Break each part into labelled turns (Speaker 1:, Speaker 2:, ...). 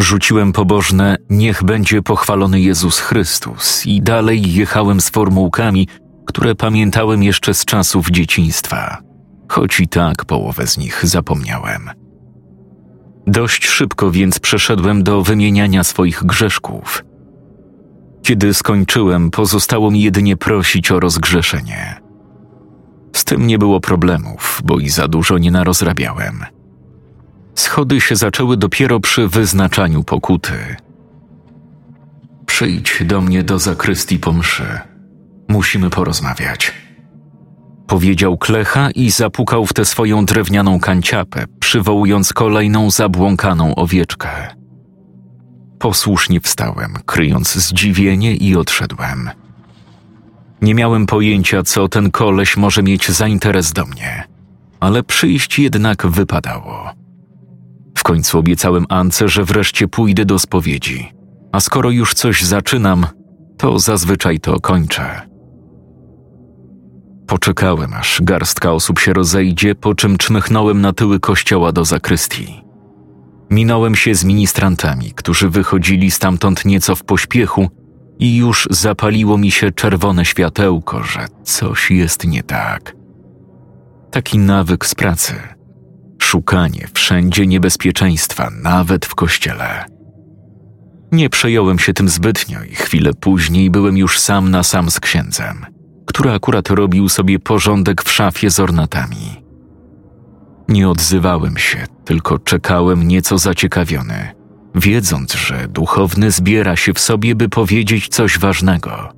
Speaker 1: Rzuciłem pobożne Niech będzie pochwalony Jezus Chrystus i dalej jechałem z formułkami, które pamiętałem jeszcze z czasów dzieciństwa, choć i tak połowę z nich zapomniałem. Dość szybko więc przeszedłem do wymieniania swoich grzeszków. Kiedy skończyłem, pozostało mi jedynie prosić o rozgrzeszenie. Z tym nie było problemów, bo i za dużo nie narozrabiałem. Schody się zaczęły dopiero przy wyznaczaniu pokuty. Przyjdź do mnie do zakrystii po mszy. Musimy porozmawiać. Powiedział Klecha i zapukał w tę swoją drewnianą kanciapę, przywołując kolejną zabłąkaną owieczkę. Posłusznie wstałem, kryjąc zdziwienie i odszedłem. Nie miałem pojęcia, co ten koleś może mieć za interes do mnie, ale przyjść jednak wypadało. Końcu obiecałem Ance, że wreszcie pójdę do spowiedzi, a skoro już coś zaczynam, to zazwyczaj to kończę. Poczekałem, aż garstka osób się rozejdzie, po czym czmychnąłem na tyły kościoła do zakrystii. Minąłem się z ministrantami, którzy wychodzili stamtąd nieco w pośpiechu i już zapaliło mi się czerwone światełko, że coś jest nie tak. Taki nawyk z pracy. Szukanie wszędzie niebezpieczeństwa, nawet w kościele. Nie przejąłem się tym zbytnio i chwilę później byłem już sam na sam z księdzem – który akurat robił sobie porządek w szafie z ornatami. Nie odzywałem się, tylko czekałem nieco zaciekawiony, wiedząc, że duchowny zbiera się w sobie, by powiedzieć coś ważnego.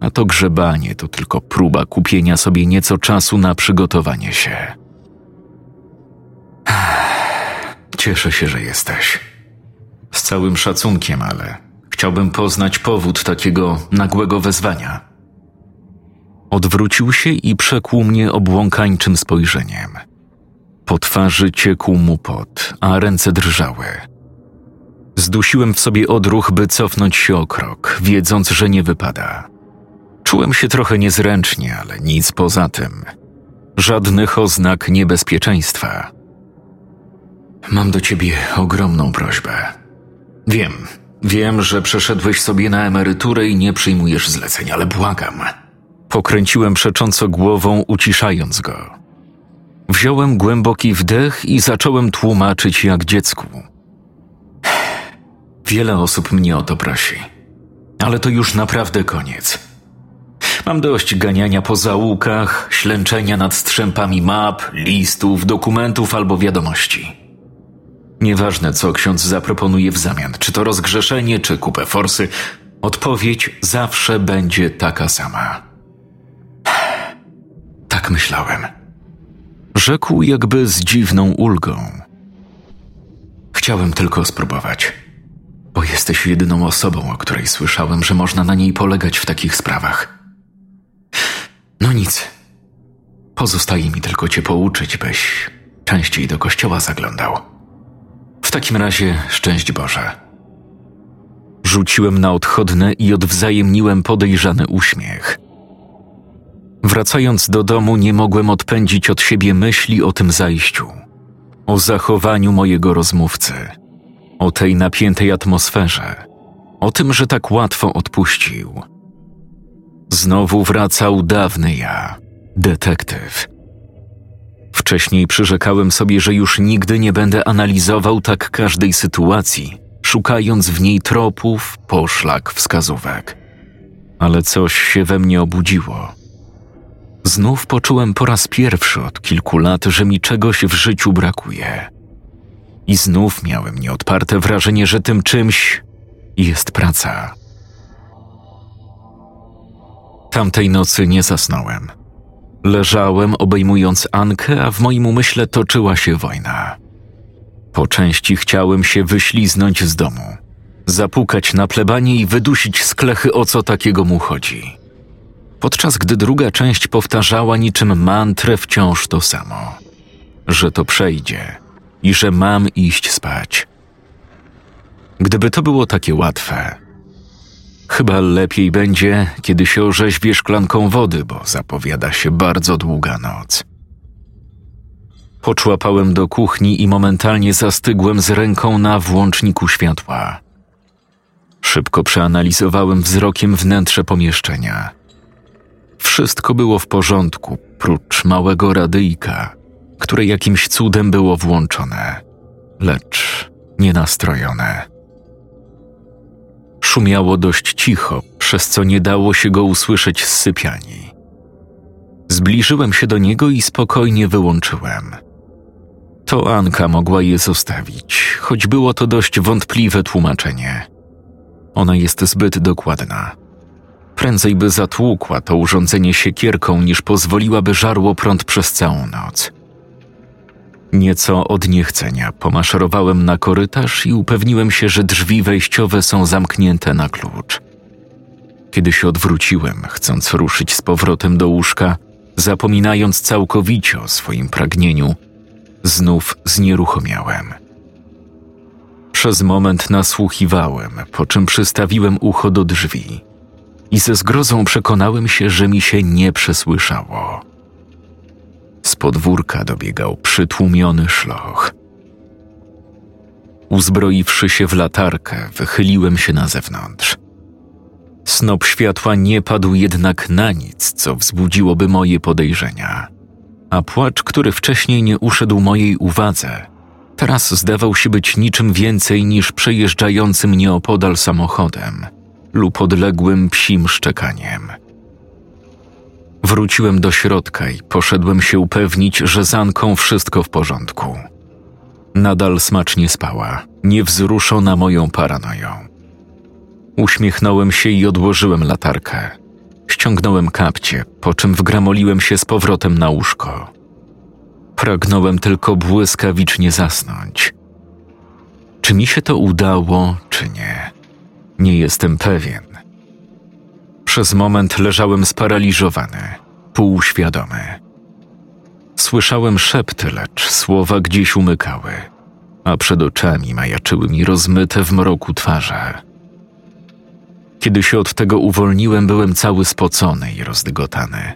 Speaker 1: A to grzebanie to tylko próba kupienia sobie nieco czasu na przygotowanie się. Cieszę się, że jesteś. Z całym szacunkiem, ale chciałbym poznać powód takiego nagłego wezwania. Odwrócił się i przekłuł mnie obłąkańczym spojrzeniem. Po twarzy ciekł mu pot, a ręce drżały. Zdusiłem w sobie odruch, by cofnąć się o krok, wiedząc, że nie wypada. Czułem się trochę niezręcznie, ale nic poza tym. Żadnych oznak niebezpieczeństwa. Mam do ciebie ogromną prośbę. Wiem, wiem, że przeszedłeś sobie na emeryturę i nie przyjmujesz zleceń, ale błagam – Pokręciłem przecząco głową, uciszając go. Wziąłem głęboki wdech i zacząłem tłumaczyć jak dziecku. Wiele osób mnie o to prosi, ale to już naprawdę koniec. Mam dość ganiania po zaułkach, ślęczenia nad strzępami map, listów, dokumentów albo wiadomości. Nieważne, co ksiądz zaproponuje w zamian, czy to rozgrzeszenie, czy kupę forsy, odpowiedź zawsze będzie taka sama. Tak myślałem. Rzekł jakby z dziwną ulgą. Chciałem tylko spróbować, bo jesteś jedyną osobą, o której słyszałem, że można na niej polegać w takich sprawach. No nic. Pozostaje mi tylko cię pouczyć, byś częściej do kościoła zaglądał. Takim razie szczęść Boże. Rzuciłem na odchodne i odwzajemniłem podejrzany uśmiech. Wracając do domu, nie mogłem odpędzić od siebie myśli o tym zajściu, o zachowaniu mojego rozmówcy, o tej napiętej atmosferze, o tym, że tak łatwo odpuścił. Znowu wracał dawny ja, detektyw. Wcześniej przyrzekałem sobie, że już nigdy nie będę analizował tak każdej sytuacji, szukając w niej tropów, poszlak, wskazówek. Ale coś się we mnie obudziło Znów poczułem po raz pierwszy od kilku lat, że mi czegoś w życiu brakuje. I znów miałem nieodparte wrażenie, że tym czymś jest praca. Tamtej nocy nie zasnąłem. Leżałem, obejmując Ankę, a w moim umyśle toczyła się wojna. Po części chciałem się wyśliznąć z domu, zapukać na plebanie i wydusić z klechy, o co takiego mu chodzi podczas gdy druga część powtarzała niczym mantrę wciąż to samo: że to przejdzie i że mam iść spać. Gdyby to było takie łatwe, chyba lepiej będzie, kiedy się orzeźwie szklanką wody, bo zapowiada się bardzo długa noc. Poczłapałem do kuchni i momentalnie zastygłem z ręką na włączniku światła. Szybko przeanalizowałem wzrokiem wnętrze pomieszczenia. Wszystko było w porządku, prócz małego radyjka, które jakimś cudem było włączone, lecz nienastrojone. Szumiało dość cicho, przez co nie dało się go usłyszeć z sypialni. Zbliżyłem się do niego i spokojnie wyłączyłem. To Anka mogła je zostawić, choć było to dość wątpliwe tłumaczenie. Ona jest zbyt dokładna. Prędzej by zatłukła to urządzenie siekierką, niż pozwoliłaby żarło prąd przez całą noc. Nieco od niechcenia pomaszerowałem na korytarz i upewniłem się, że drzwi wejściowe są zamknięte na klucz. Kiedy się odwróciłem, chcąc ruszyć z powrotem do łóżka, zapominając całkowicie o swoim pragnieniu, znów znieruchomiałem. Przez moment nasłuchiwałem, po czym przystawiłem ucho do drzwi i ze zgrozą przekonałem się, że mi się nie przesłyszało. Z podwórka dobiegał przytłumiony szloch. Uzbroiwszy się w latarkę, wychyliłem się na zewnątrz. Snop światła nie padł jednak na nic, co wzbudziłoby moje podejrzenia, a płacz, który wcześniej nie uszedł mojej uwadze, teraz zdawał się być niczym więcej niż przejeżdżającym nieopodal samochodem lub odległym psim szczekaniem. Wróciłem do środka i poszedłem się upewnić, że z Anką wszystko w porządku. Nadal smacznie spała, niewzruszona moją paranoją. Uśmiechnąłem się i odłożyłem latarkę. Ściągnąłem kapcie, po czym wgramoliłem się z powrotem na łóżko. Pragnąłem tylko błyskawicznie zasnąć. Czy mi się to udało, czy nie? Nie jestem pewien. Przez moment leżałem sparaliżowany, półświadomy. Słyszałem szepty, lecz słowa gdzieś umykały, a przed oczami majaczyły mi rozmyte w mroku twarze. Kiedy się od tego uwolniłem, byłem cały spocony i rozdygotany.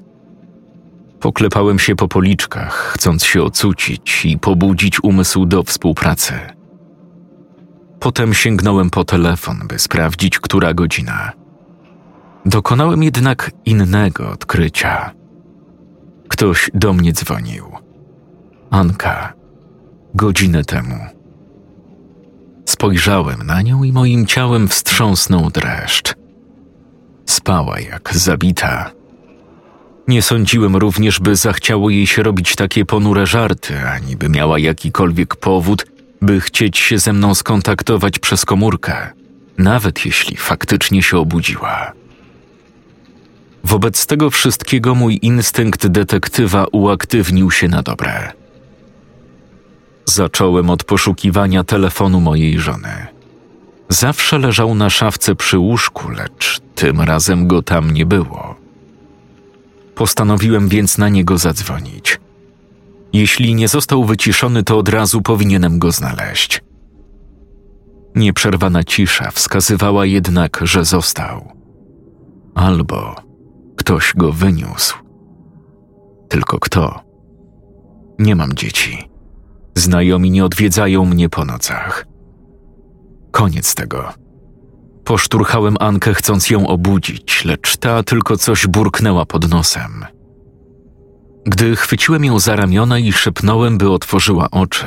Speaker 1: Poklepałem się po policzkach, chcąc się ocucić i pobudzić umysł do współpracy. Potem sięgnąłem po telefon, by sprawdzić, która godzina. Dokonałem jednak innego odkrycia. Ktoś do mnie dzwonił. Anka. Godzinę temu. Spojrzałem na nią i moim ciałem wstrząsnął dreszcz. Spała jak zabita. Nie sądziłem również, by zachciało jej się robić takie ponure żarty, ani by miała jakikolwiek powód, by chcieć się ze mną skontaktować przez komórkę, nawet jeśli faktycznie się obudziła. Wobec tego wszystkiego mój instynkt detektywa uaktywnił się na dobre. Zacząłem od poszukiwania telefonu mojej żony. Zawsze leżał na szafce przy łóżku, lecz tym razem go tam nie było. Postanowiłem więc na niego zadzwonić. Jeśli nie został wyciszony, to od razu powinienem go znaleźć. Nieprzerwana cisza wskazywała jednak, że został. Albo ktoś go wyniósł. Tylko kto? Nie mam dzieci. Znajomi nie odwiedzają mnie po nocach. Koniec tego. Poszturchałem Ankę, chcąc ją obudzić, lecz ta tylko coś burknęła pod nosem. Gdy chwyciłem ją za ramiona i szepnąłem, by otworzyła oczy,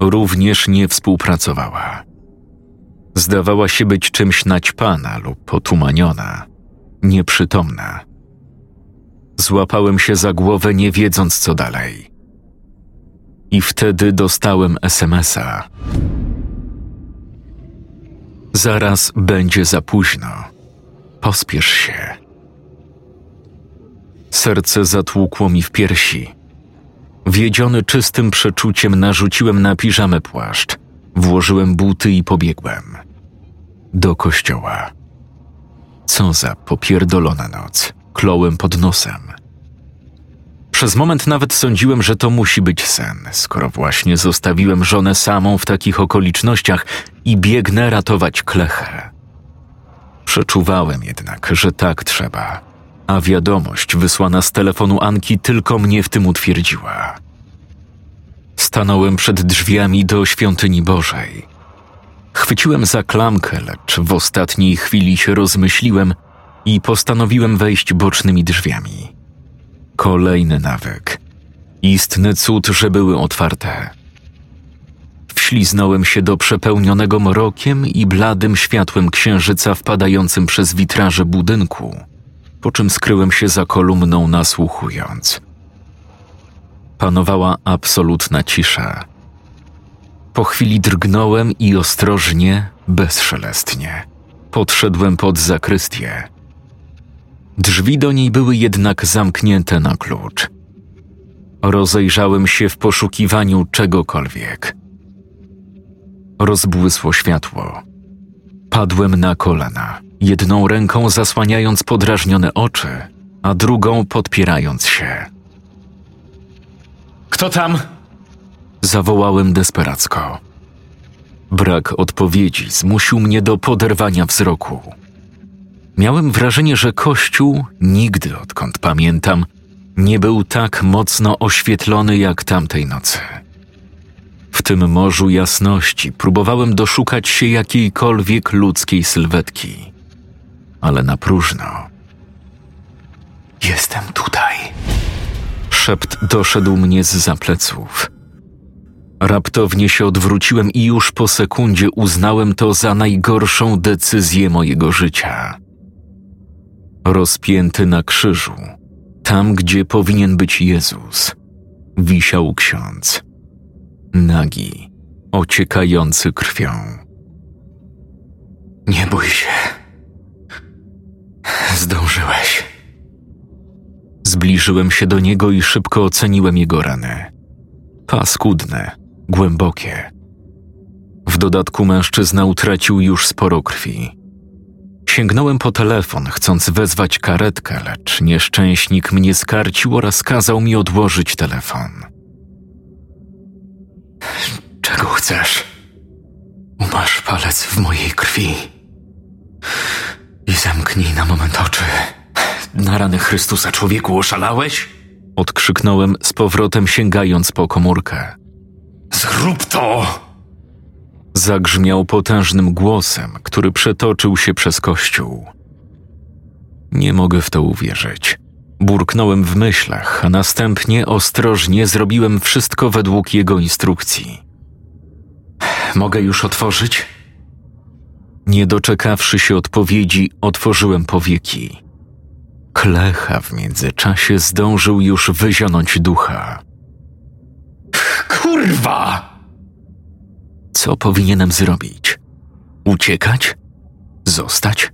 Speaker 1: również nie współpracowała. Zdawała się być czymś naćpana lub potumaniona, nieprzytomna. Złapałem się za głowę, nie wiedząc co dalej. I wtedy dostałem SMS-a. Zaraz będzie za późno. Pospiesz się. Serce zatłukło mi w piersi. Wiedziony czystym przeczuciem narzuciłem na piżamę płaszcz, włożyłem buty i pobiegłem. Do kościoła. Co za popierdolona noc. Klołem pod nosem. Przez moment nawet sądziłem, że to musi być sen, skoro właśnie zostawiłem żonę samą w takich okolicznościach i biegnę ratować klechę. Przeczuwałem jednak, że tak trzeba, a wiadomość wysłana z telefonu Anki tylko mnie w tym utwierdziła. Stanąłem przed drzwiami do świątyni Bożej. Chwyciłem za klamkę, lecz w ostatniej chwili się rozmyśliłem i postanowiłem wejść bocznymi drzwiami. Kolejny nawyk. Istny cud, że były otwarte. Wśliznąłem się do przepełnionego mrokiem i bladym światłem księżyca wpadającym przez witraże budynku, po czym skryłem się za kolumną nasłuchując. Panowała absolutna cisza. Po chwili drgnąłem i ostrożnie, bezszelestnie, podszedłem pod zakrystię. Drzwi do niej były jednak zamknięte na klucz. Rozejrzałem się w poszukiwaniu czegokolwiek – Rozbłysło światło. Padłem na kolana, jedną ręką zasłaniając podrażnione oczy, a drugą podpierając się.
Speaker 2: Kto tam?
Speaker 1: Zawołałem desperacko. Brak odpowiedzi zmusił mnie do poderwania wzroku. Miałem wrażenie, że kościół nigdy, odkąd pamiętam, nie był tak mocno oświetlony jak tamtej nocy. W tym morzu jasności próbowałem doszukać się jakiejkolwiek ludzkiej sylwetki, ale na próżno.
Speaker 2: Jestem tutaj.
Speaker 1: Szept doszedł mnie z za pleców. Raptownie się odwróciłem i już po sekundzie uznałem to za najgorszą decyzję mojego życia. Rozpięty na krzyżu, tam gdzie powinien być Jezus, wisiał ksiądz nagi, ociekający krwią.
Speaker 2: Nie bój się. Zdążyłeś.
Speaker 1: Zbliżyłem się do niego i szybko oceniłem jego rany. Paskudne, głębokie. W dodatku mężczyzna utracił już sporo krwi. Sięgnąłem po telefon, chcąc wezwać karetkę, lecz nieszczęśnik mnie skarcił oraz kazał mi odłożyć telefon.
Speaker 2: Czego chcesz? Umasz palec w mojej krwi i zamknij na moment oczy. Na rany Chrystusa, człowieku, oszalałeś?
Speaker 1: Odkrzyknąłem z powrotem, sięgając po komórkę.
Speaker 2: Zrób to!
Speaker 1: Zagrzmiał potężnym głosem, który przetoczył się przez kościół. Nie mogę w to uwierzyć. Burknąłem w myślach, a następnie ostrożnie zrobiłem wszystko według jego instrukcji.
Speaker 2: Mogę już otworzyć?
Speaker 1: Nie doczekawszy się odpowiedzi, otworzyłem powieki. Klecha w międzyczasie zdążył już wyzionąć ducha.
Speaker 2: Kurwa!
Speaker 1: Co powinienem zrobić? Uciekać? Zostać?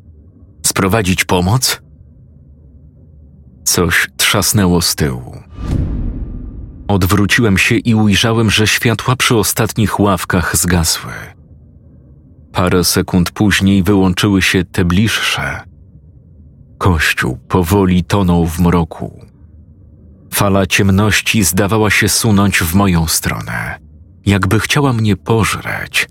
Speaker 1: Sprowadzić pomoc? Coś trzasnęło z tyłu. Odwróciłem się i ujrzałem, że światła przy ostatnich ławkach zgasły. Parę sekund później wyłączyły się te bliższe. Kościół powoli tonął w mroku. Fala ciemności zdawała się sunąć w moją stronę, jakby chciała mnie pożreć.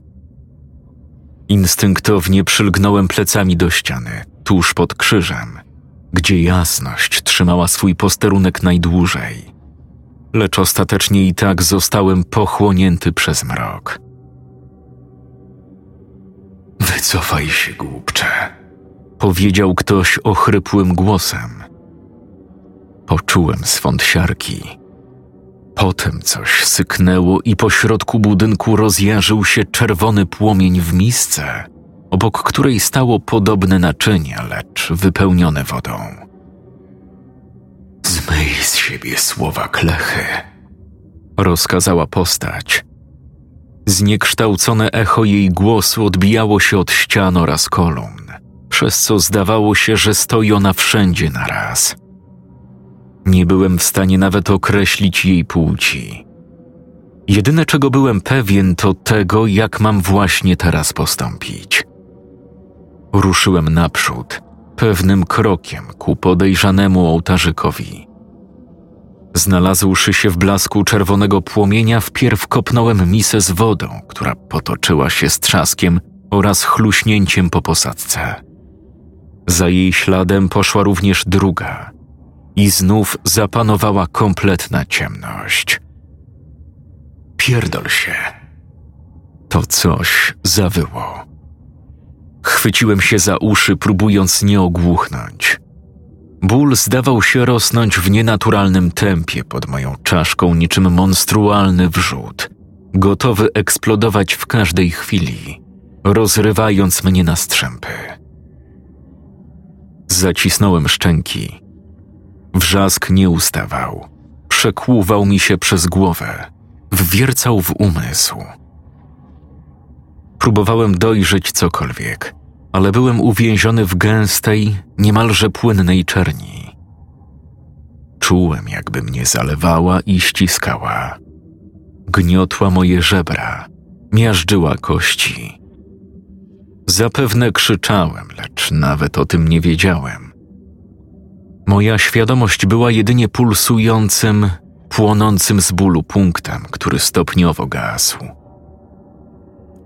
Speaker 1: Instynktownie przylgnąłem plecami do ściany, tuż pod krzyżem, gdzie jasność trzymała swój posterunek najdłużej lecz ostatecznie i tak zostałem pochłonięty przez mrok.
Speaker 2: Wycofaj się, głupcze,
Speaker 1: powiedział ktoś ochrypłym głosem. Poczułem swąd siarki. Potem coś syknęło i po środku budynku rozjarzył się czerwony płomień w misce, obok której stało podobne naczynie, lecz wypełnione wodą.
Speaker 2: Zmyj z siebie słowa klechy,
Speaker 1: rozkazała postać. Zniekształcone echo jej głosu odbijało się od ścian oraz kolumn, przez co zdawało się, że stoi ona wszędzie naraz. Nie byłem w stanie nawet określić jej płci. Jedyne, czego byłem pewien, to tego, jak mam właśnie teraz postąpić. Ruszyłem naprzód, pewnym krokiem ku podejrzanemu ołtarzykowi. Znalazłszy się w blasku czerwonego płomienia, wpierw kopnąłem misę z wodą, która potoczyła się z trzaskiem oraz chluśnięciem po posadzce. Za jej śladem poszła również druga, i znów zapanowała kompletna ciemność. Pierdol się. To coś zawyło. Chwyciłem się za uszy, próbując nie ogłuchnąć. Ból zdawał się rosnąć w nienaturalnym tempie pod moją czaszką, niczym monstrualny wrzód, gotowy eksplodować w każdej chwili, rozrywając mnie na strzępy. Zacisnąłem szczęki. Wrzask nie ustawał. Przekłuwał mi się przez głowę, wwiercał w umysł. Próbowałem dojrzeć cokolwiek, ale byłem uwięziony w gęstej, niemalże płynnej czerni. Czułem, jakby mnie zalewała i ściskała. Gniotła moje żebra, miażdżyła kości. Zapewne krzyczałem, lecz nawet o tym nie wiedziałem. Moja świadomość była jedynie pulsującym, płonącym z bólu punktem, który stopniowo gasł.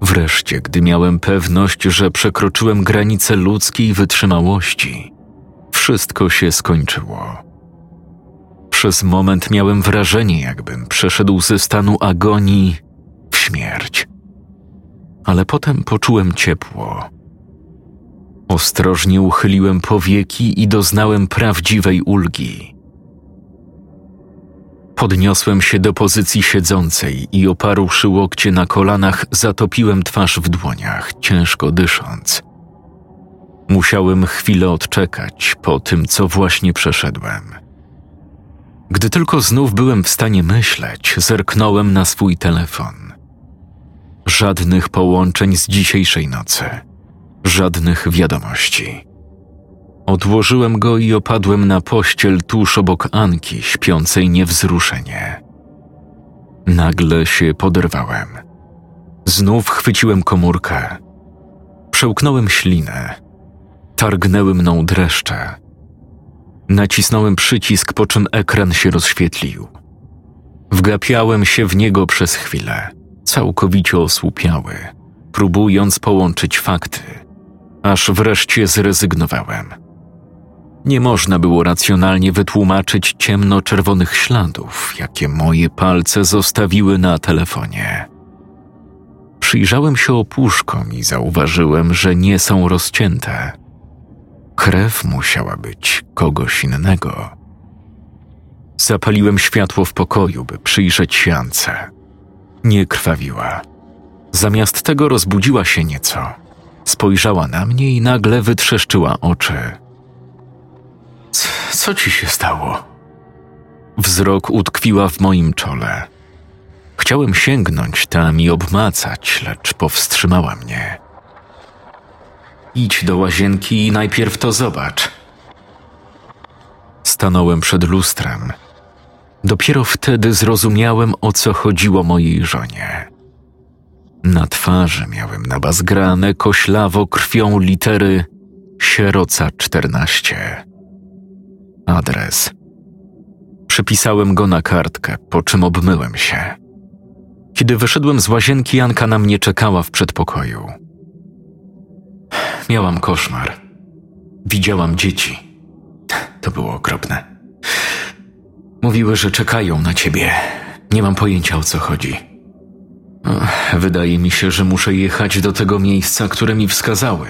Speaker 1: Wreszcie, gdy miałem pewność, że przekroczyłem granicę ludzkiej wytrzymałości, wszystko się skończyło. Przez moment miałem wrażenie, jakbym przeszedł ze stanu agonii w śmierć. Ale potem poczułem ciepło. Ostrożnie uchyliłem powieki i doznałem prawdziwej ulgi. Podniosłem się do pozycji siedzącej i oparłszy łokcie na kolanach, zatopiłem twarz w dłoniach, ciężko dysząc. Musiałem chwilę odczekać po tym, co właśnie przeszedłem. Gdy tylko znów byłem w stanie myśleć, zerknąłem na swój telefon. Żadnych połączeń z dzisiejszej nocy, żadnych wiadomości. Odłożyłem go i opadłem na pościel tuż obok Anki, śpiącej niewzruszenie. Nagle się poderwałem. Znów chwyciłem komórkę. Przełknąłem ślinę. Targnęły mną dreszcze. Nacisnąłem przycisk, po czym ekran się rozświetlił. Wgapiałem się w niego przez chwilę, całkowicie osłupiały, próbując połączyć fakty, aż wreszcie zrezygnowałem – nie można było racjonalnie wytłumaczyć ciemno-czerwonych śladów, jakie moje palce zostawiły na telefonie. Przyjrzałem się opuszkom i zauważyłem, że nie są rozcięte. Krew musiała być kogoś innego. Zapaliłem światło w pokoju, by przyjrzeć się Ance. Nie krwawiła. Zamiast tego rozbudziła się nieco. Spojrzała na mnie i nagle wytrzeszczyła oczy. Co ci się stało? Wzrok utkwiła w moim czole. Chciałem sięgnąć tam i obmacać, lecz powstrzymała mnie. Idź do łazienki i najpierw to zobacz. Stanąłem przed lustrem. Dopiero wtedy zrozumiałem, o co chodziło mojej żonie. Na twarzy miałem nabazgrane koślawo krwią litery Sieroca 14 adres. Przypisałem go na kartkę, po czym obmyłem się. Kiedy wyszedłem z łazienki, Janka na mnie czekała w przedpokoju. Miałam koszmar. Widziałam dzieci. To było okropne. Mówiły, że czekają na ciebie. Nie mam pojęcia o co chodzi. Wydaje mi się, że muszę jechać do tego miejsca, które mi wskazały.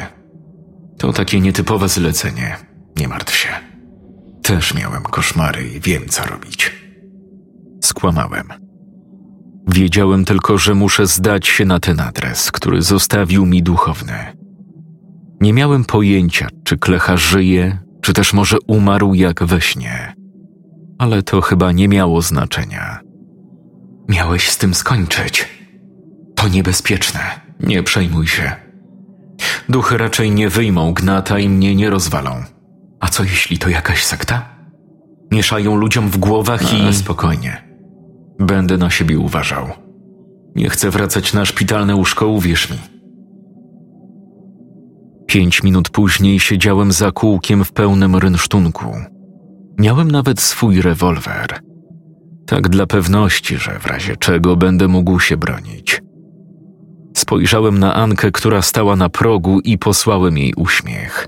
Speaker 1: To takie nietypowe zlecenie. Nie martw się. Też miałem koszmary i wiem, co robić. Skłamałem. Wiedziałem tylko, że muszę zdać się na ten adres, który zostawił mi duchowny. Nie miałem pojęcia, czy klecha żyje, czy też może umarł jak we śnie. Ale to chyba nie miało znaczenia. Miałeś z tym skończyć. To niebezpieczne. Nie przejmuj się. Duchy raczej nie wyjmą gnata i mnie nie rozwalą. A co jeśli to jakaś sekta? Mieszają ludziom w głowach i... spokojnie. Będę na siebie uważał. Nie chcę wracać na szpitalne łóżko, uwierz mi. Pięć minut później siedziałem za kółkiem w pełnym rynsztunku. Miałem nawet swój rewolwer. Tak dla pewności, że w razie czego będę mógł się bronić. Spojrzałem na Ankę, która stała na progu i posłałem jej uśmiech.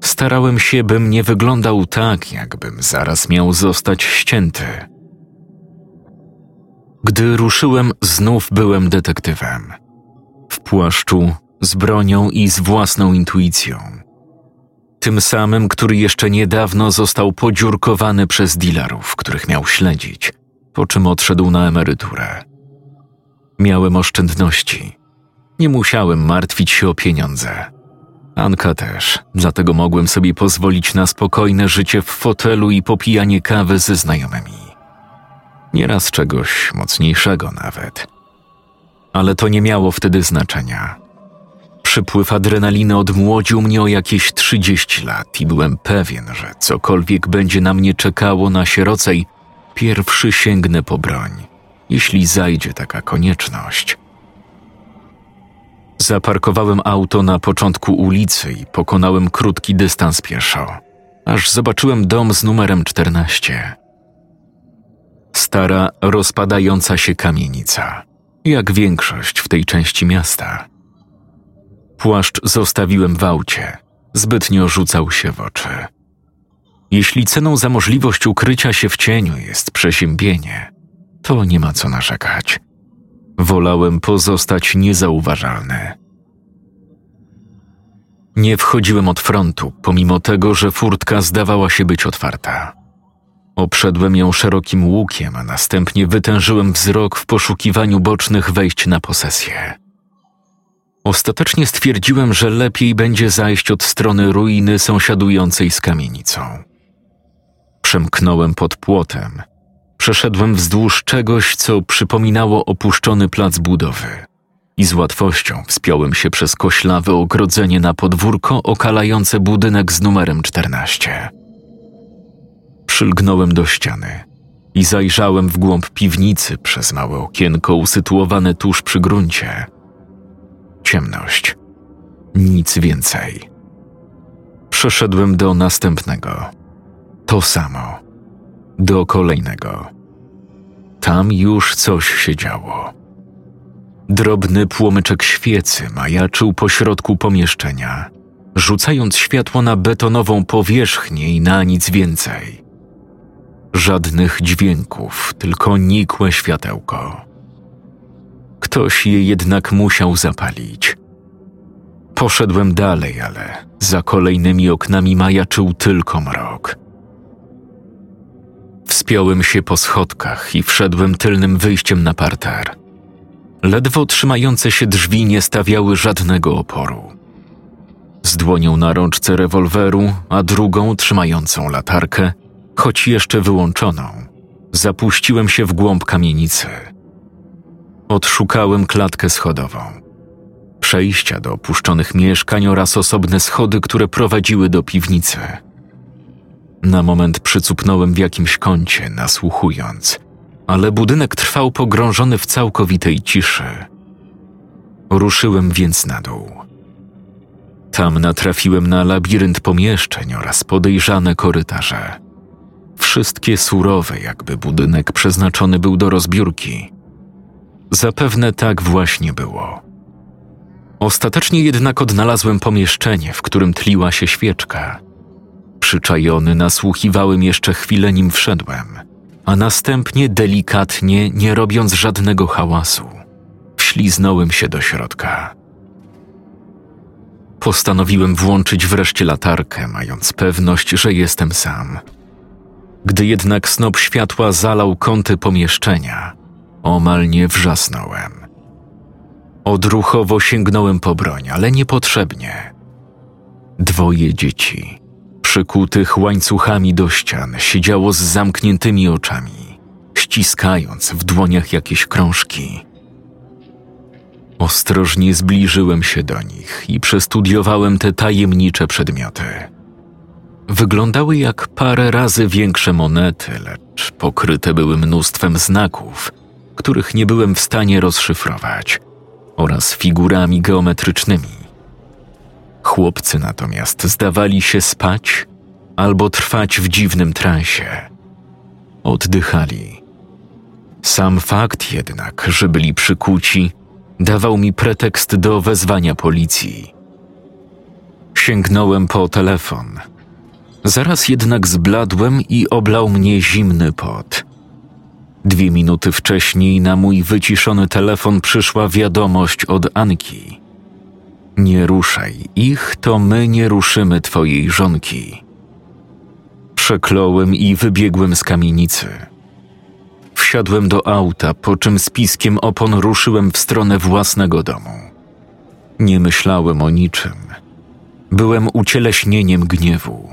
Speaker 1: Starałem się, bym nie wyglądał tak, jakbym zaraz miał zostać ścięty. Gdy ruszyłem, znów byłem detektywem. W płaszczu, z bronią i z własną intuicją. Tym samym, który jeszcze niedawno został podziurkowany przez dealerów, których miał śledzić, po czym odszedł na emeryturę. Miałem oszczędności. Nie musiałem martwić się o pieniądze. Anka też, dlatego mogłem sobie pozwolić na spokojne życie w fotelu i popijanie kawy ze znajomymi. Nieraz czegoś mocniejszego nawet. Ale to nie miało wtedy znaczenia. Przypływ adrenaliny odmłodził mnie o jakieś 30 lat i byłem pewien, że cokolwiek będzie na mnie czekało na sierocej, pierwszy sięgnę po broń, jeśli zajdzie taka konieczność. Zaparkowałem auto na początku ulicy i pokonałem krótki dystans pieszo, aż zobaczyłem dom z numerem 14. Stara, rozpadająca się kamienica, jak większość w tej części miasta. Płaszcz zostawiłem w aucie, zbytnio rzucał się w oczy. Jeśli ceną za możliwość ukrycia się w cieniu jest przeziębienie, to nie ma co narzekać. Wolałem pozostać niezauważalny. Nie wchodziłem od frontu, pomimo tego, że furtka zdawała się być otwarta. Obszedłem ją szerokim łukiem, a następnie wytężyłem wzrok w poszukiwaniu bocznych wejść na posesję. Ostatecznie stwierdziłem, że lepiej będzie zajść od strony ruiny sąsiadującej z kamienicą. Przemknąłem pod płotem. Przeszedłem wzdłuż czegoś, co przypominało opuszczony plac budowy i z łatwością wspiąłem się przez koślawe ogrodzenie na podwórko okalające budynek z numerem 14. Przylgnąłem do ściany i zajrzałem w głąb piwnicy przez małe okienko usytuowane tuż przy gruncie. Ciemność. Nic więcej. Przeszedłem do następnego. To samo. Do kolejnego. Tam już coś się działo. Drobny płomyczek świecy majaczył pośrodku pomieszczenia, rzucając światło na betonową powierzchnię i na nic więcej. Żadnych dźwięków, tylko nikłe światełko. Ktoś je jednak musiał zapalić. Poszedłem dalej, ale za kolejnymi oknami majaczył tylko mrok. Wspiąłem się po schodkach i wszedłem tylnym wyjściem na parter. Ledwo trzymające się drzwi nie stawiały żadnego oporu. Z dłonią na rączce rewolweru, a drugą trzymającą latarkę, choć jeszcze wyłączoną, zapuściłem się w głąb kamienicy. Odszukałem klatkę schodową. Przejścia do opuszczonych mieszkań oraz osobne schody, które prowadziły do piwnicy. Na moment przycupnąłem w jakimś kącie, nasłuchując, ale budynek trwał pogrążony w całkowitej ciszy. Ruszyłem więc na dół. Tam natrafiłem na labirynt pomieszczeń oraz podejrzane korytarze. Wszystkie surowe, jakby budynek przeznaczony był do rozbiórki. Zapewne tak właśnie było. Ostatecznie jednak odnalazłem pomieszczenie, w którym tliła się świeczka. Przyczajony nasłuchiwałem jeszcze chwilę, nim wszedłem, a następnie delikatnie, nie robiąc żadnego hałasu, wśliznąłem się do środka. Postanowiłem włączyć wreszcie latarkę, mając pewność, że jestem sam. Gdy jednak snop światła zalał kąty pomieszczenia, omal nie wrzasnąłem. Odruchowo sięgnąłem po broń, ale niepotrzebnie. Dwoje dzieci, przykutych łańcuchami do ścian, siedziało z zamkniętymi oczami, ściskając w dłoniach jakieś krążki. Ostrożnie zbliżyłem się do nich i przestudiowałem te tajemnicze przedmioty. Wyglądały jak parę razy większe monety, lecz pokryte były mnóstwem znaków, których nie byłem w stanie rozszyfrować, oraz figurami geometrycznymi. Chłopcy natomiast zdawali się spać albo trwać w dziwnym transie. Oddychali. Sam fakt jednak, że byli przykuci, dawał mi pretekst do wezwania policji. Sięgnąłem po telefon. Zaraz jednak zbladłem i oblał mnie zimny pot. Dwie minuty wcześniej na mój wyciszony telefon przyszła wiadomość od Anki. Nie ruszaj ich, to my nie ruszymy twojej żonki. Przekląłem i wybiegłem z kamienicy. Wsiadłem do auta, po czym z piskiem opon ruszyłem w stronę własnego domu. Nie myślałem o niczym. Byłem ucieleśnieniem gniewu.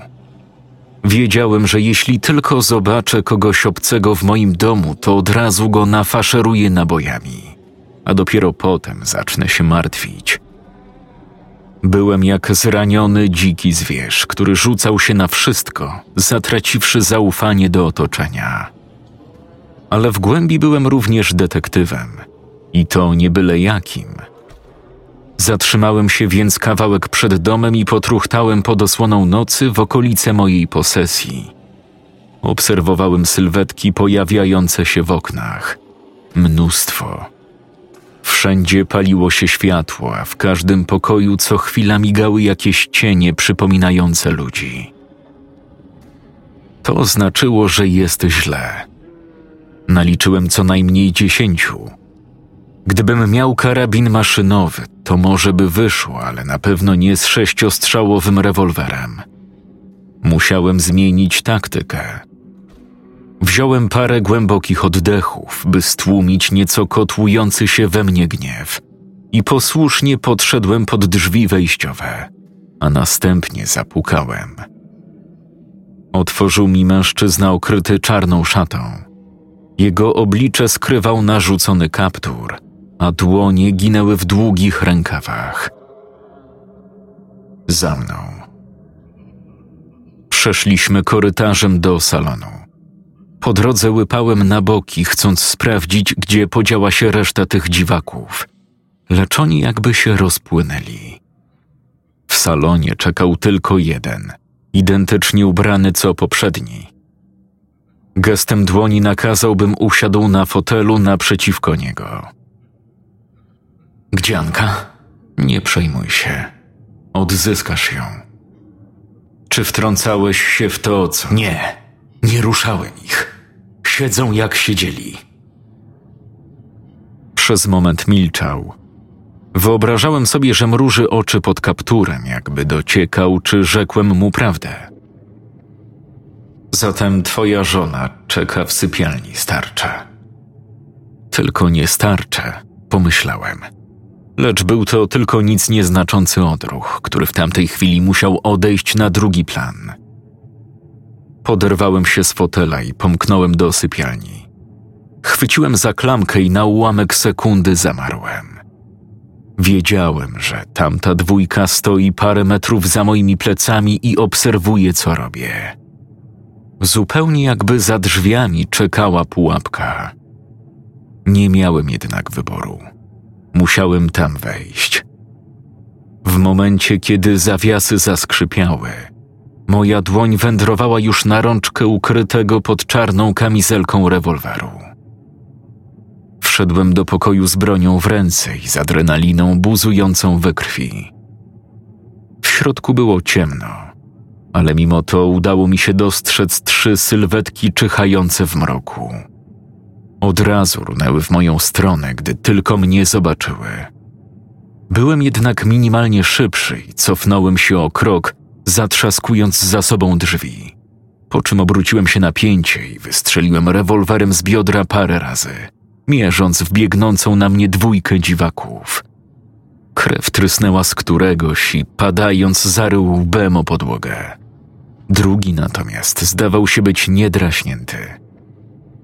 Speaker 1: Wiedziałem, że jeśli tylko zobaczę kogoś obcego w moim domu, to od razu go nafaszeruję nabojami, a dopiero potem zacznę się martwić. Byłem jak zraniony dziki zwierz, który rzucał się na wszystko, zatraciwszy zaufanie do otoczenia. Ale w głębi byłem również detektywem i to nie byle jakim. Zatrzymałem się więc kawałek przed domem i potruchtałem pod osłoną nocy w okolice mojej posesji. Obserwowałem sylwetki pojawiające się w oknach. Mnóstwo. Wszędzie paliło się światło, a w każdym pokoju co chwila migały jakieś cienie przypominające ludzi. To znaczyło, że jest źle. Naliczyłem co najmniej dziesięciu. Gdybym miał karabin maszynowy, to może by wyszło, ale na pewno nie z sześciostrzałowym rewolwerem. Musiałem zmienić taktykę. Wziąłem parę głębokich oddechów, by stłumić nieco kotłujący się we mnie gniew i posłusznie podszedłem pod drzwi wejściowe, a następnie zapukałem. Otworzył mi mężczyzna okryty czarną szatą. Jego oblicze skrywał narzucony kaptur, a dłonie ginęły w długich rękawach. Za mną. Przeszliśmy korytarzem do salonu. Po drodze łypałem na boki, chcąc sprawdzić, gdzie podziała się reszta tych dziwaków, lecz oni jakby się rozpłynęli. W salonie czekał tylko jeden, identycznie ubrany co poprzedni. Gestem dłoni nakazał, bym usiadł na fotelu naprzeciwko niego. Gdzie Anka? Nie przejmuj się. Odzyskasz ją. Czy wtrącałeś się w to, co? Nie, nie ruszałem ich. Siedzą jak siedzieli. Przez moment milczał. Wyobrażałem sobie, że mruży oczy pod kapturem, jakby dociekał, czy rzekłem mu prawdę. Zatem twoja żona czeka w sypialni, starcze. Tylko nie starcze, pomyślałem. Lecz był to tylko nic nieznaczący odruch, który w tamtej chwili musiał odejść na drugi plan. Poderwałem się z fotela i pomknąłem do sypialni. Chwyciłem za klamkę i na ułamek sekundy zamarłem. Wiedziałem, że tamta dwójka stoi parę metrów za moimi plecami i obserwuje, co robię. Zupełnie jakby za drzwiami czekała pułapka. Nie miałem jednak wyboru. Musiałem tam wejść. W momencie, kiedy zawiasy zaskrzypiały, moja dłoń wędrowała już na rączkę ukrytego pod czarną kamizelką rewolweru. Wszedłem do pokoju z bronią w ręce i z adrenaliną buzującą we krwi. W środku było ciemno, ale mimo to udało mi się dostrzec trzy sylwetki czyhające w mroku. Od razu runęły w moją stronę, gdy tylko mnie zobaczyły. Byłem jednak minimalnie szybszy i cofnąłem się o krok, zatrzaskując za sobą drzwi. Po czym obróciłem się na pięcie i wystrzeliłem rewolwerem z biodra parę razy, mierząc w biegnącą na mnie dwójkę dziwaków. Krew trysnęła z któregoś i padając zarył łbem o podłogę. Drugi natomiast zdawał się być niedraśnięty.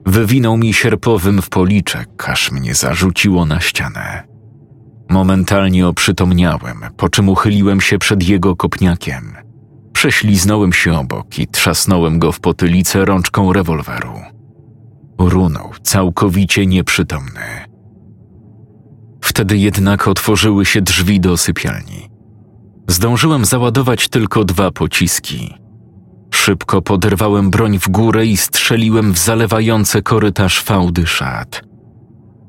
Speaker 1: Wywinął mi sierpowym w policzek, aż mnie zarzuciło na ścianę. Momentalnie oprzytomniałem, po czym uchyliłem się przed jego kopniakiem. Prześliznąłem się obok i trzasnąłem go w potylicę rączką rewolweru. Runął, całkowicie nieprzytomny. Wtedy jednak otworzyły się drzwi do sypialni. Zdążyłem załadować tylko dwa pociski. Szybko poderwałem broń w górę i strzeliłem w zalewające korytarz fałdy szat.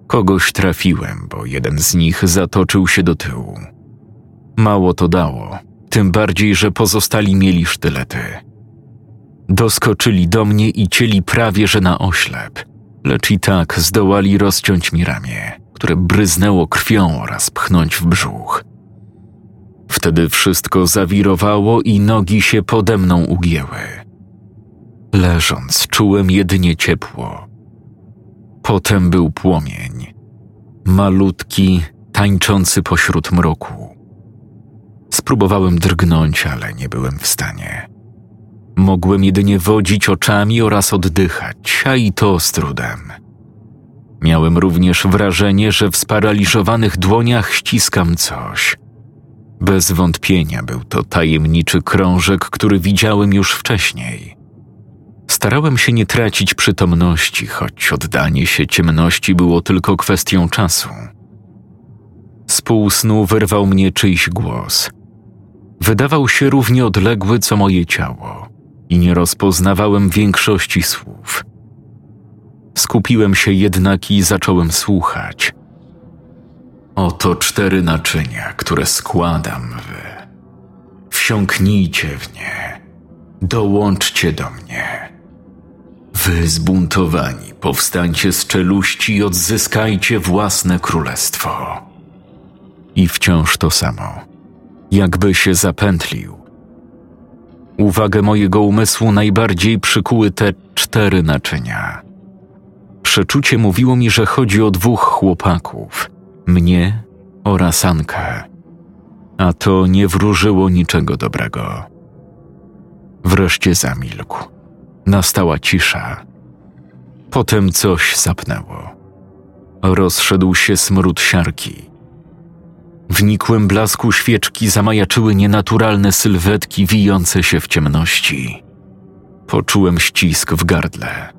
Speaker 1: Kogoś trafiłem, bo jeden z nich zatoczył się do tyłu. Mało to dało, tym bardziej, że pozostali mieli sztylety. Doskoczyli do mnie i cieli prawie że na oślep, lecz i tak zdołali rozciąć mi ramię, które bryznęło krwią oraz pchnąć w brzuch. Wtedy wszystko zawirowało i nogi się pode mną ugięły. Leżąc, czułem jedynie ciepło. Potem był płomień, malutki, tańczący pośród mroku. Spróbowałem drgnąć, ale nie byłem w stanie. Mogłem jedynie wodzić oczami oraz oddychać, a i to z trudem. Miałem również wrażenie, że w sparaliżowanych dłoniach ściskam coś. Bez wątpienia był to tajemniczy krążek, który widziałem już wcześniej. Starałem się nie tracić przytomności, choć oddanie się ciemności było tylko kwestią czasu. Z półsnu wyrwał mnie czyjś głos. Wydawał się równie odległy co moje ciało i nie rozpoznawałem większości słów. Skupiłem się jednak i zacząłem słuchać. Oto cztery naczynia, które składam wy. Wsiąknijcie w nie, dołączcie do mnie. Wy zbuntowani, powstańcie z czeluści i odzyskajcie własne królestwo. I wciąż to samo, jakby się zapętlił. Uwagę mojego umysłu najbardziej przykuły te cztery naczynia. Przeczucie mówiło mi, że chodzi o dwóch chłopaków, mnie oraz Ankę. A to nie wróżyło niczego dobrego. Wreszcie zamilkł. Nastała cisza. Potem coś sapnęło. Rozszedł się smród siarki. W nikłym blasku świeczki zamajaczyły nienaturalne sylwetki wijące się w ciemności. Poczułem ścisk w gardle.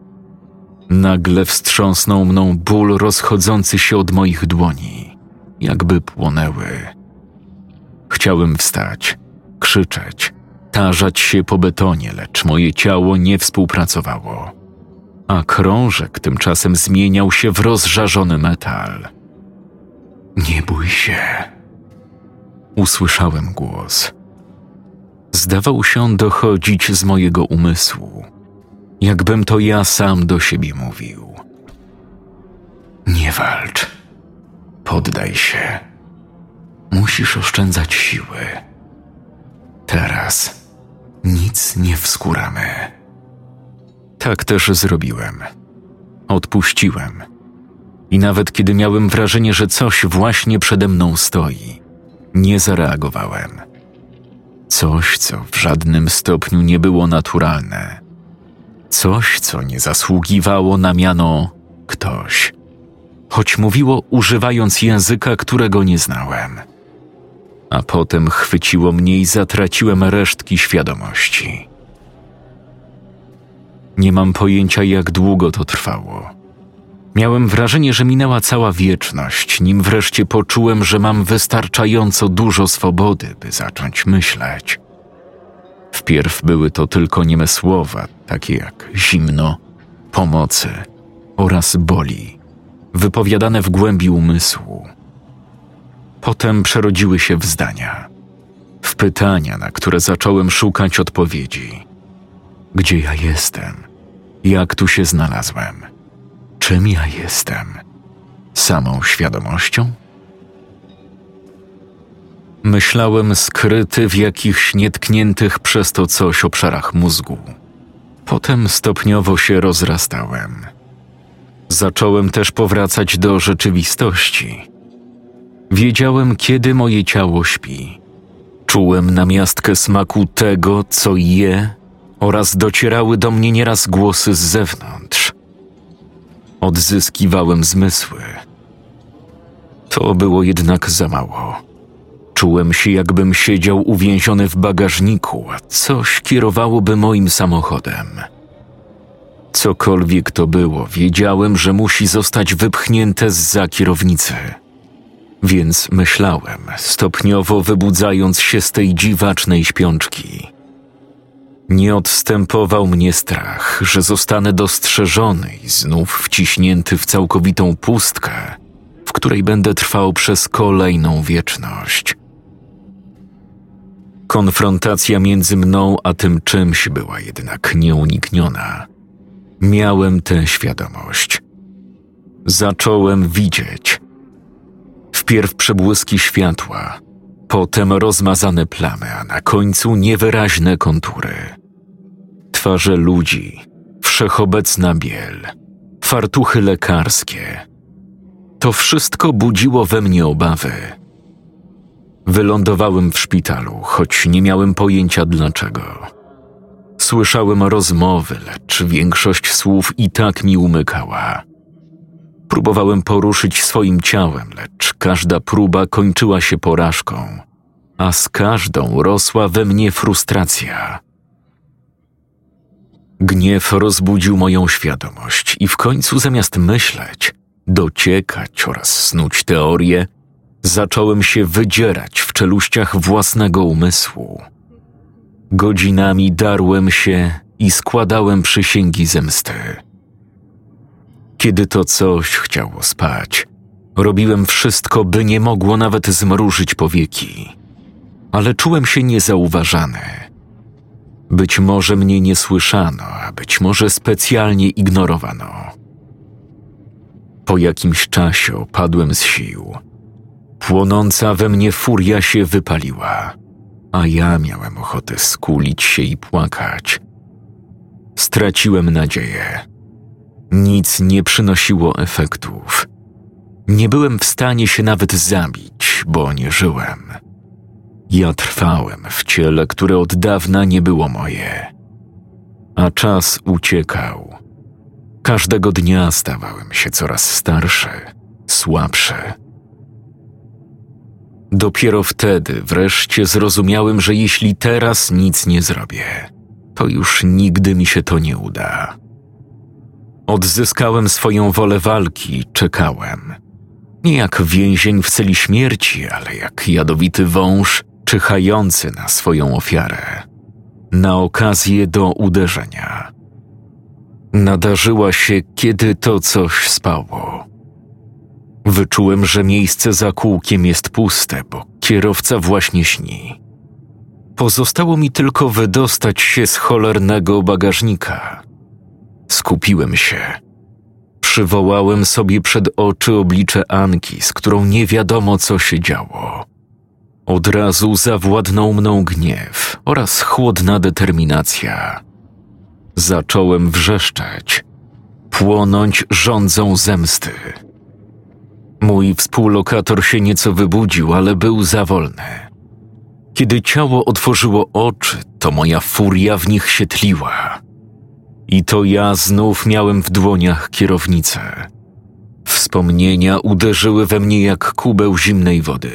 Speaker 1: Nagle wstrząsnął mną ból rozchodzący się od moich dłoni, jakby płonęły. Chciałem wstać, krzyczeć, tarzać się po betonie, lecz moje ciało nie współpracowało. A krążek tymczasem zmieniał się w rozżarzony metal. Nie bój się. Usłyszałem głos. Zdawał się on dochodzić z mojego umysłu, jakbym to ja sam do siebie mówił. Nie walcz. Poddaj się. Musisz oszczędzać siły. Teraz nic nie wskuramy. Tak też zrobiłem. Odpuściłem. I nawet kiedy miałem wrażenie, że coś właśnie przede mną stoi, nie zareagowałem. Coś, co w żadnym stopniu nie było naturalne. Coś, co nie zasługiwało na miano ktoś, choć mówiło używając języka, którego nie znałem. A potem chwyciło mnie i zatraciłem resztki świadomości. Nie mam pojęcia, jak długo to trwało. Miałem wrażenie, że minęła cała wieczność, nim wreszcie poczułem, że mam wystarczająco dużo swobody, by zacząć myśleć. Wpierw były to tylko nieme słowa, takie jak zimno, pomocy oraz boli, wypowiadane w głębi umysłu. Potem przerodziły się w zdania, w pytania, na które zacząłem szukać odpowiedzi. Gdzie ja jestem? Jak tu się znalazłem? Czym ja jestem? Samą świadomością? Myślałem skryty w jakichś nietkniętych przez to coś obszarach mózgu. Potem stopniowo się rozrastałem. Zacząłem też powracać do rzeczywistości. Wiedziałem, kiedy moje ciało śpi. Czułem namiastkę smaku tego, co je, oraz docierały do mnie nieraz głosy z zewnątrz. Odzyskiwałem zmysły. To było jednak za mało. Czułem się, jakbym siedział uwięziony w bagażniku, a coś kierowałoby moim samochodem. Cokolwiek to było, wiedziałem, że musi zostać wypchnięte za kierownicy. Więc myślałem, stopniowo wybudzając się z tej dziwacznej śpiączki. Nie odstępował mnie strach, że zostanę dostrzeżony i znów wciśnięty w całkowitą pustkę, w której będę trwał przez kolejną wieczność. Konfrontacja między mną a tym czymś była jednak nieunikniona. Miałem tę świadomość. Zacząłem widzieć. Wpierw przebłyski światła, potem rozmazane plamy, a na końcu niewyraźne kontury. Twarze ludzi, wszechobecna biel, fartuchy lekarskie. To wszystko budziło we mnie obawy. Wylądowałem w szpitalu, choć nie miałem pojęcia dlaczego. Słyszałem rozmowy, lecz większość słów i tak mi umykała. Próbowałem poruszyć swoim ciałem, lecz każda próba kończyła się porażką, a z każdą rosła we mnie frustracja. Gniew rozbudził moją świadomość i w końcu zamiast myśleć, dociekać oraz snuć teorie, zacząłem się wydzierać w czeluściach własnego umysłu. Godzinami darłem się i składałem przysięgi zemsty. Kiedy to coś chciało spać, robiłem wszystko, by nie mogło nawet zmrużyć powieki. Ale czułem się niezauważany. Być może mnie nie słyszano, a być może specjalnie ignorowano. Po jakimś czasie opadłem z sił. Płonąca we mnie furia się wypaliła, a ja miałem ochotę skulić się i płakać. Straciłem nadzieję. Nic nie przynosiło efektów. Nie byłem w stanie się nawet zabić, bo nie żyłem. Ja trwałem w ciele, które od dawna nie było moje. A czas uciekał. Każdego dnia stawałem się coraz starszy, słabszy. Dopiero wtedy wreszcie zrozumiałem, że jeśli teraz nic nie zrobię, to już nigdy mi się to nie uda. Odzyskałem swoją wolę walki, czekałem. Nie jak więzień w celi śmierci, ale jak jadowity wąż czyhający na swoją ofiarę, na okazję do uderzenia. Nadarzyła się, kiedy to coś spało. Wyczułem, że miejsce za kółkiem jest puste, bo kierowca właśnie śni. Pozostało mi tylko wydostać się z cholernego bagażnika. Skupiłem się. Przywołałem sobie przed oczy oblicze Anki, z którą nie wiadomo co się działo. Od razu zawładnął mną gniew oraz chłodna determinacja. Zacząłem wrzeszczeć, płonąć rządzą zemsty. Mój współlokator się nieco wybudził, ale był za wolny. Kiedy ciało otworzyło oczy, to moja furia w nich się tliła. I to ja znów miałem w dłoniach kierownicę. Wspomnienia uderzyły we mnie jak kubeł zimnej wody.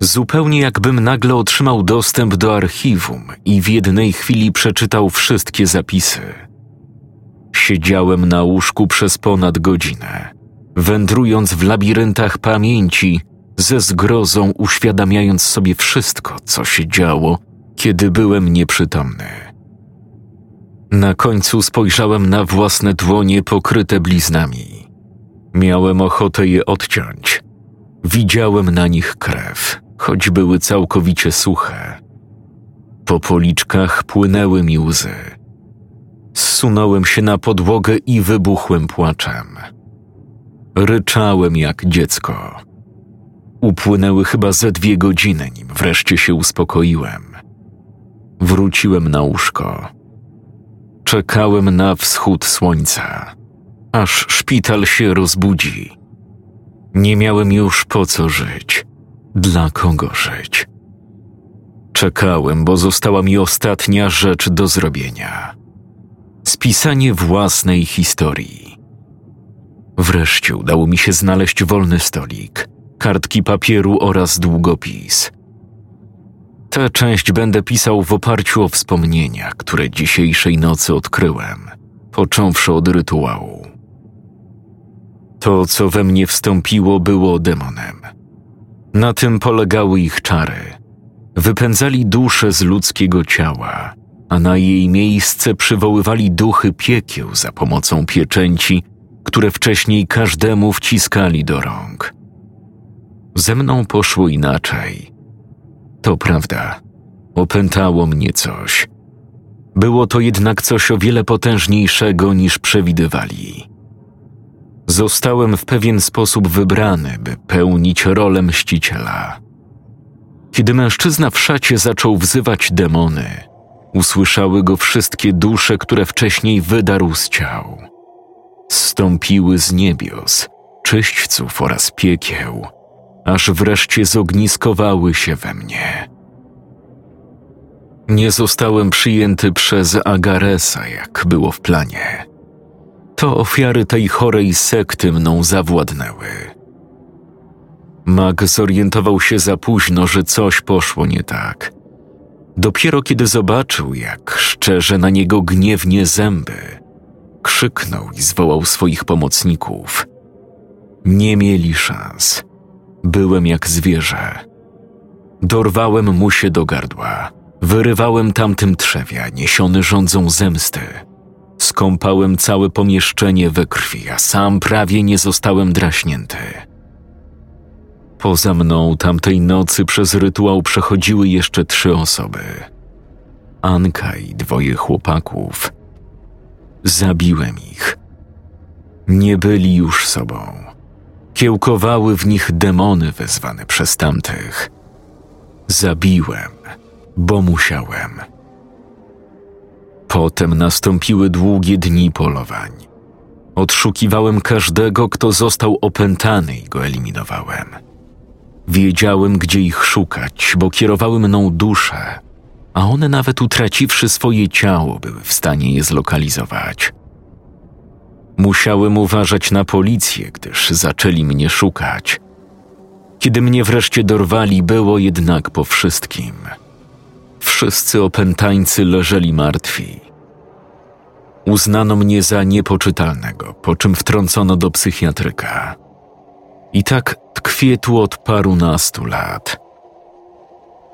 Speaker 1: Zupełnie jakbym nagle otrzymał dostęp do archiwum i w jednej chwili przeczytał wszystkie zapisy. Siedziałem na łóżku przez ponad godzinę, wędrując w labiryntach pamięci, ze zgrozą uświadamiając sobie wszystko, co się działo, kiedy byłem nieprzytomny. Na końcu spojrzałem na własne dłonie pokryte bliznami. Miałem ochotę je odciąć. Widziałem na nich krew, choć były całkowicie suche. Po policzkach płynęły mi łzy. Zsunąłem się na podłogę i wybuchłem płaczem. Ryczałem jak dziecko. Upłynęły chyba ze dwie godziny, nim wreszcie się uspokoiłem. Wróciłem na łóżko. Czekałem na wschód słońca, aż szpital się rozbudzi. Nie miałem już po co żyć, dla kogo żyć. Czekałem, bo została mi ostatnia rzecz do zrobienia spisanie własnej historii. Wreszcie udało mi się znaleźć wolny stolik, kartki papieru oraz długopis. Tę część będę pisał w oparciu o wspomnienia, które dzisiejszej nocy odkryłem, począwszy od rytuału. To, co we mnie wstąpiło, było demonem. Na tym polegały ich czary. Wypędzali duszę z ludzkiego ciała, a na jej miejsce przywoływali duchy piekieł za pomocą pieczęci, które wcześniej każdemu wciskali do rąk. Ze mną poszło inaczej. To prawda, opętało mnie coś. Było to jednak coś o wiele potężniejszego niż przewidywali. Zostałem w pewien sposób wybrany, by pełnić rolę mściciela. Kiedy mężczyzna w szacie zaczął wzywać demony, usłyszały go wszystkie dusze, które wcześniej wydarł z ciał. Stąpiły z niebios, czyśćców oraz piekieł, aż wreszcie zogniskowały się we mnie. Nie zostałem przyjęty przez Agaresa, jak było w planie. To ofiary tej chorej sekty mną zawładnęły. Mag zorientował się za późno, że coś poszło nie tak. Dopiero kiedy zobaczył, jak szczerze na niego gniewnie zęby, krzyknął i zwołał swoich pomocników. Nie mieli szans. Byłem jak zwierzę. Dorwałem mu się do gardła. Wyrywałem tamtym trzewia, niesiony rządzą zemsty. Skąpałem całe pomieszczenie we krwi, a sam prawie nie zostałem draśnięty. Poza mną tamtej nocy przez rytuał przechodziły jeszcze trzy osoby. Anka i dwoje chłopaków. Zabiłem ich. Nie byli już sobą. Kiełkowały w nich demony wezwane przez tamtych. Zabiłem, bo musiałem. Potem nastąpiły długie dni polowań. Odszukiwałem każdego, kto został opętany i go eliminowałem. Wiedziałem, gdzie ich szukać, bo kierowały mną dusze, a one nawet utraciwszy swoje ciało, były w stanie je zlokalizować. Musiałem uważać na policję, gdyż zaczęli mnie szukać. Kiedy mnie wreszcie dorwali, było jednak po wszystkim. Wszyscy opętańcy leżeli martwi. Uznano mnie za niepoczytalnego, po czym wtrącono do psychiatryka. I tak tkwię tu od parunastu lat.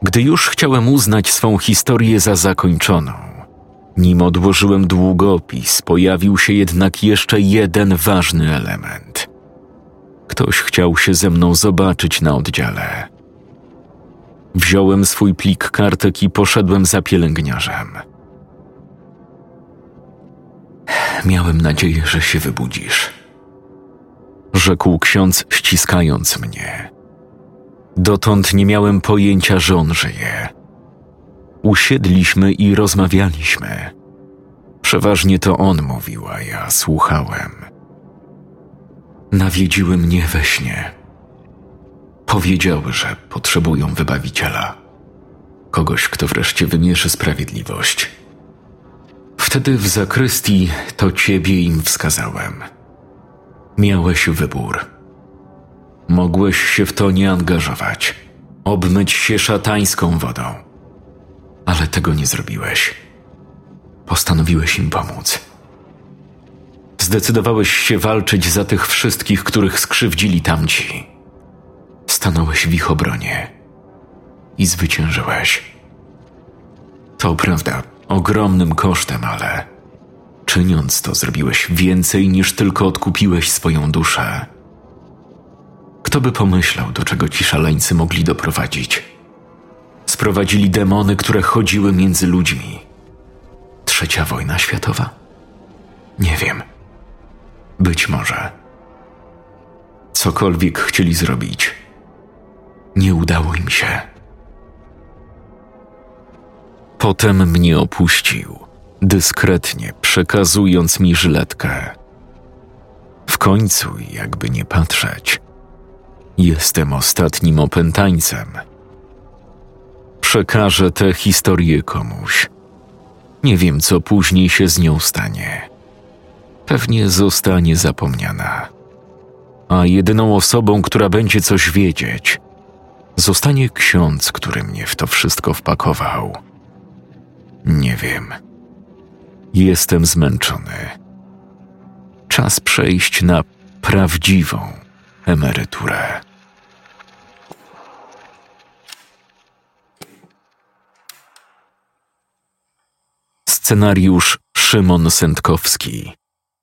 Speaker 1: Gdy już chciałem uznać swą historię za zakończoną, nim odłożyłem długopis, pojawił się jednak jeszcze jeden ważny element. Ktoś chciał się ze mną zobaczyć na oddziale. Wziąłem swój plik kartek i poszedłem za pielęgniarzem. Miałem nadzieję, że się wybudzisz. Rzekł ksiądz, ściskając mnie. Dotąd nie miałem pojęcia, że on żyje. Usiedliśmy i rozmawialiśmy. Przeważnie to on mówił, a ja słuchałem. Nawiedziły mnie we śnie. Powiedziały, że potrzebują wybawiciela. Kogoś, kto wreszcie wymierzy sprawiedliwość. Wtedy w zakrystii to ciebie im wskazałem. Miałeś wybór. Mogłeś się w to nie angażować, obmyć się szatańską wodą. Ale tego nie zrobiłeś. Postanowiłeś im pomóc. Zdecydowałeś się walczyć za tych wszystkich, których skrzywdzili tamci. Stanąłeś w ich obronie i zwyciężyłeś. To prawda, ogromnym kosztem, ale czyniąc to, zrobiłeś więcej niż tylko odkupiłeś swoją duszę. Kto by pomyślał, do czego ci szaleńcy mogli doprowadzić? Sprowadzili demony, które chodziły między ludźmi. Trzecia wojna światowa? Nie wiem. Być może. Cokolwiek chcieli zrobić, nie udało im się. Potem mnie opuścił, dyskretnie przekazując mi żyletkę. W końcu, jakby nie patrzeć, jestem ostatnim opętańcem. Przekażę tę historię komuś. Nie wiem, co później się z nią stanie. Pewnie zostanie zapomniana. A jedyną osobą, która będzie coś wiedzieć, zostanie ksiądz, który mnie w to wszystko wpakował. Nie wiem. Jestem zmęczony. Czas przejść na prawdziwą emeryturę. Scenariusz Szymon Sędkowski.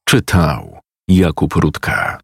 Speaker 1: Czytał Jakub Rutka.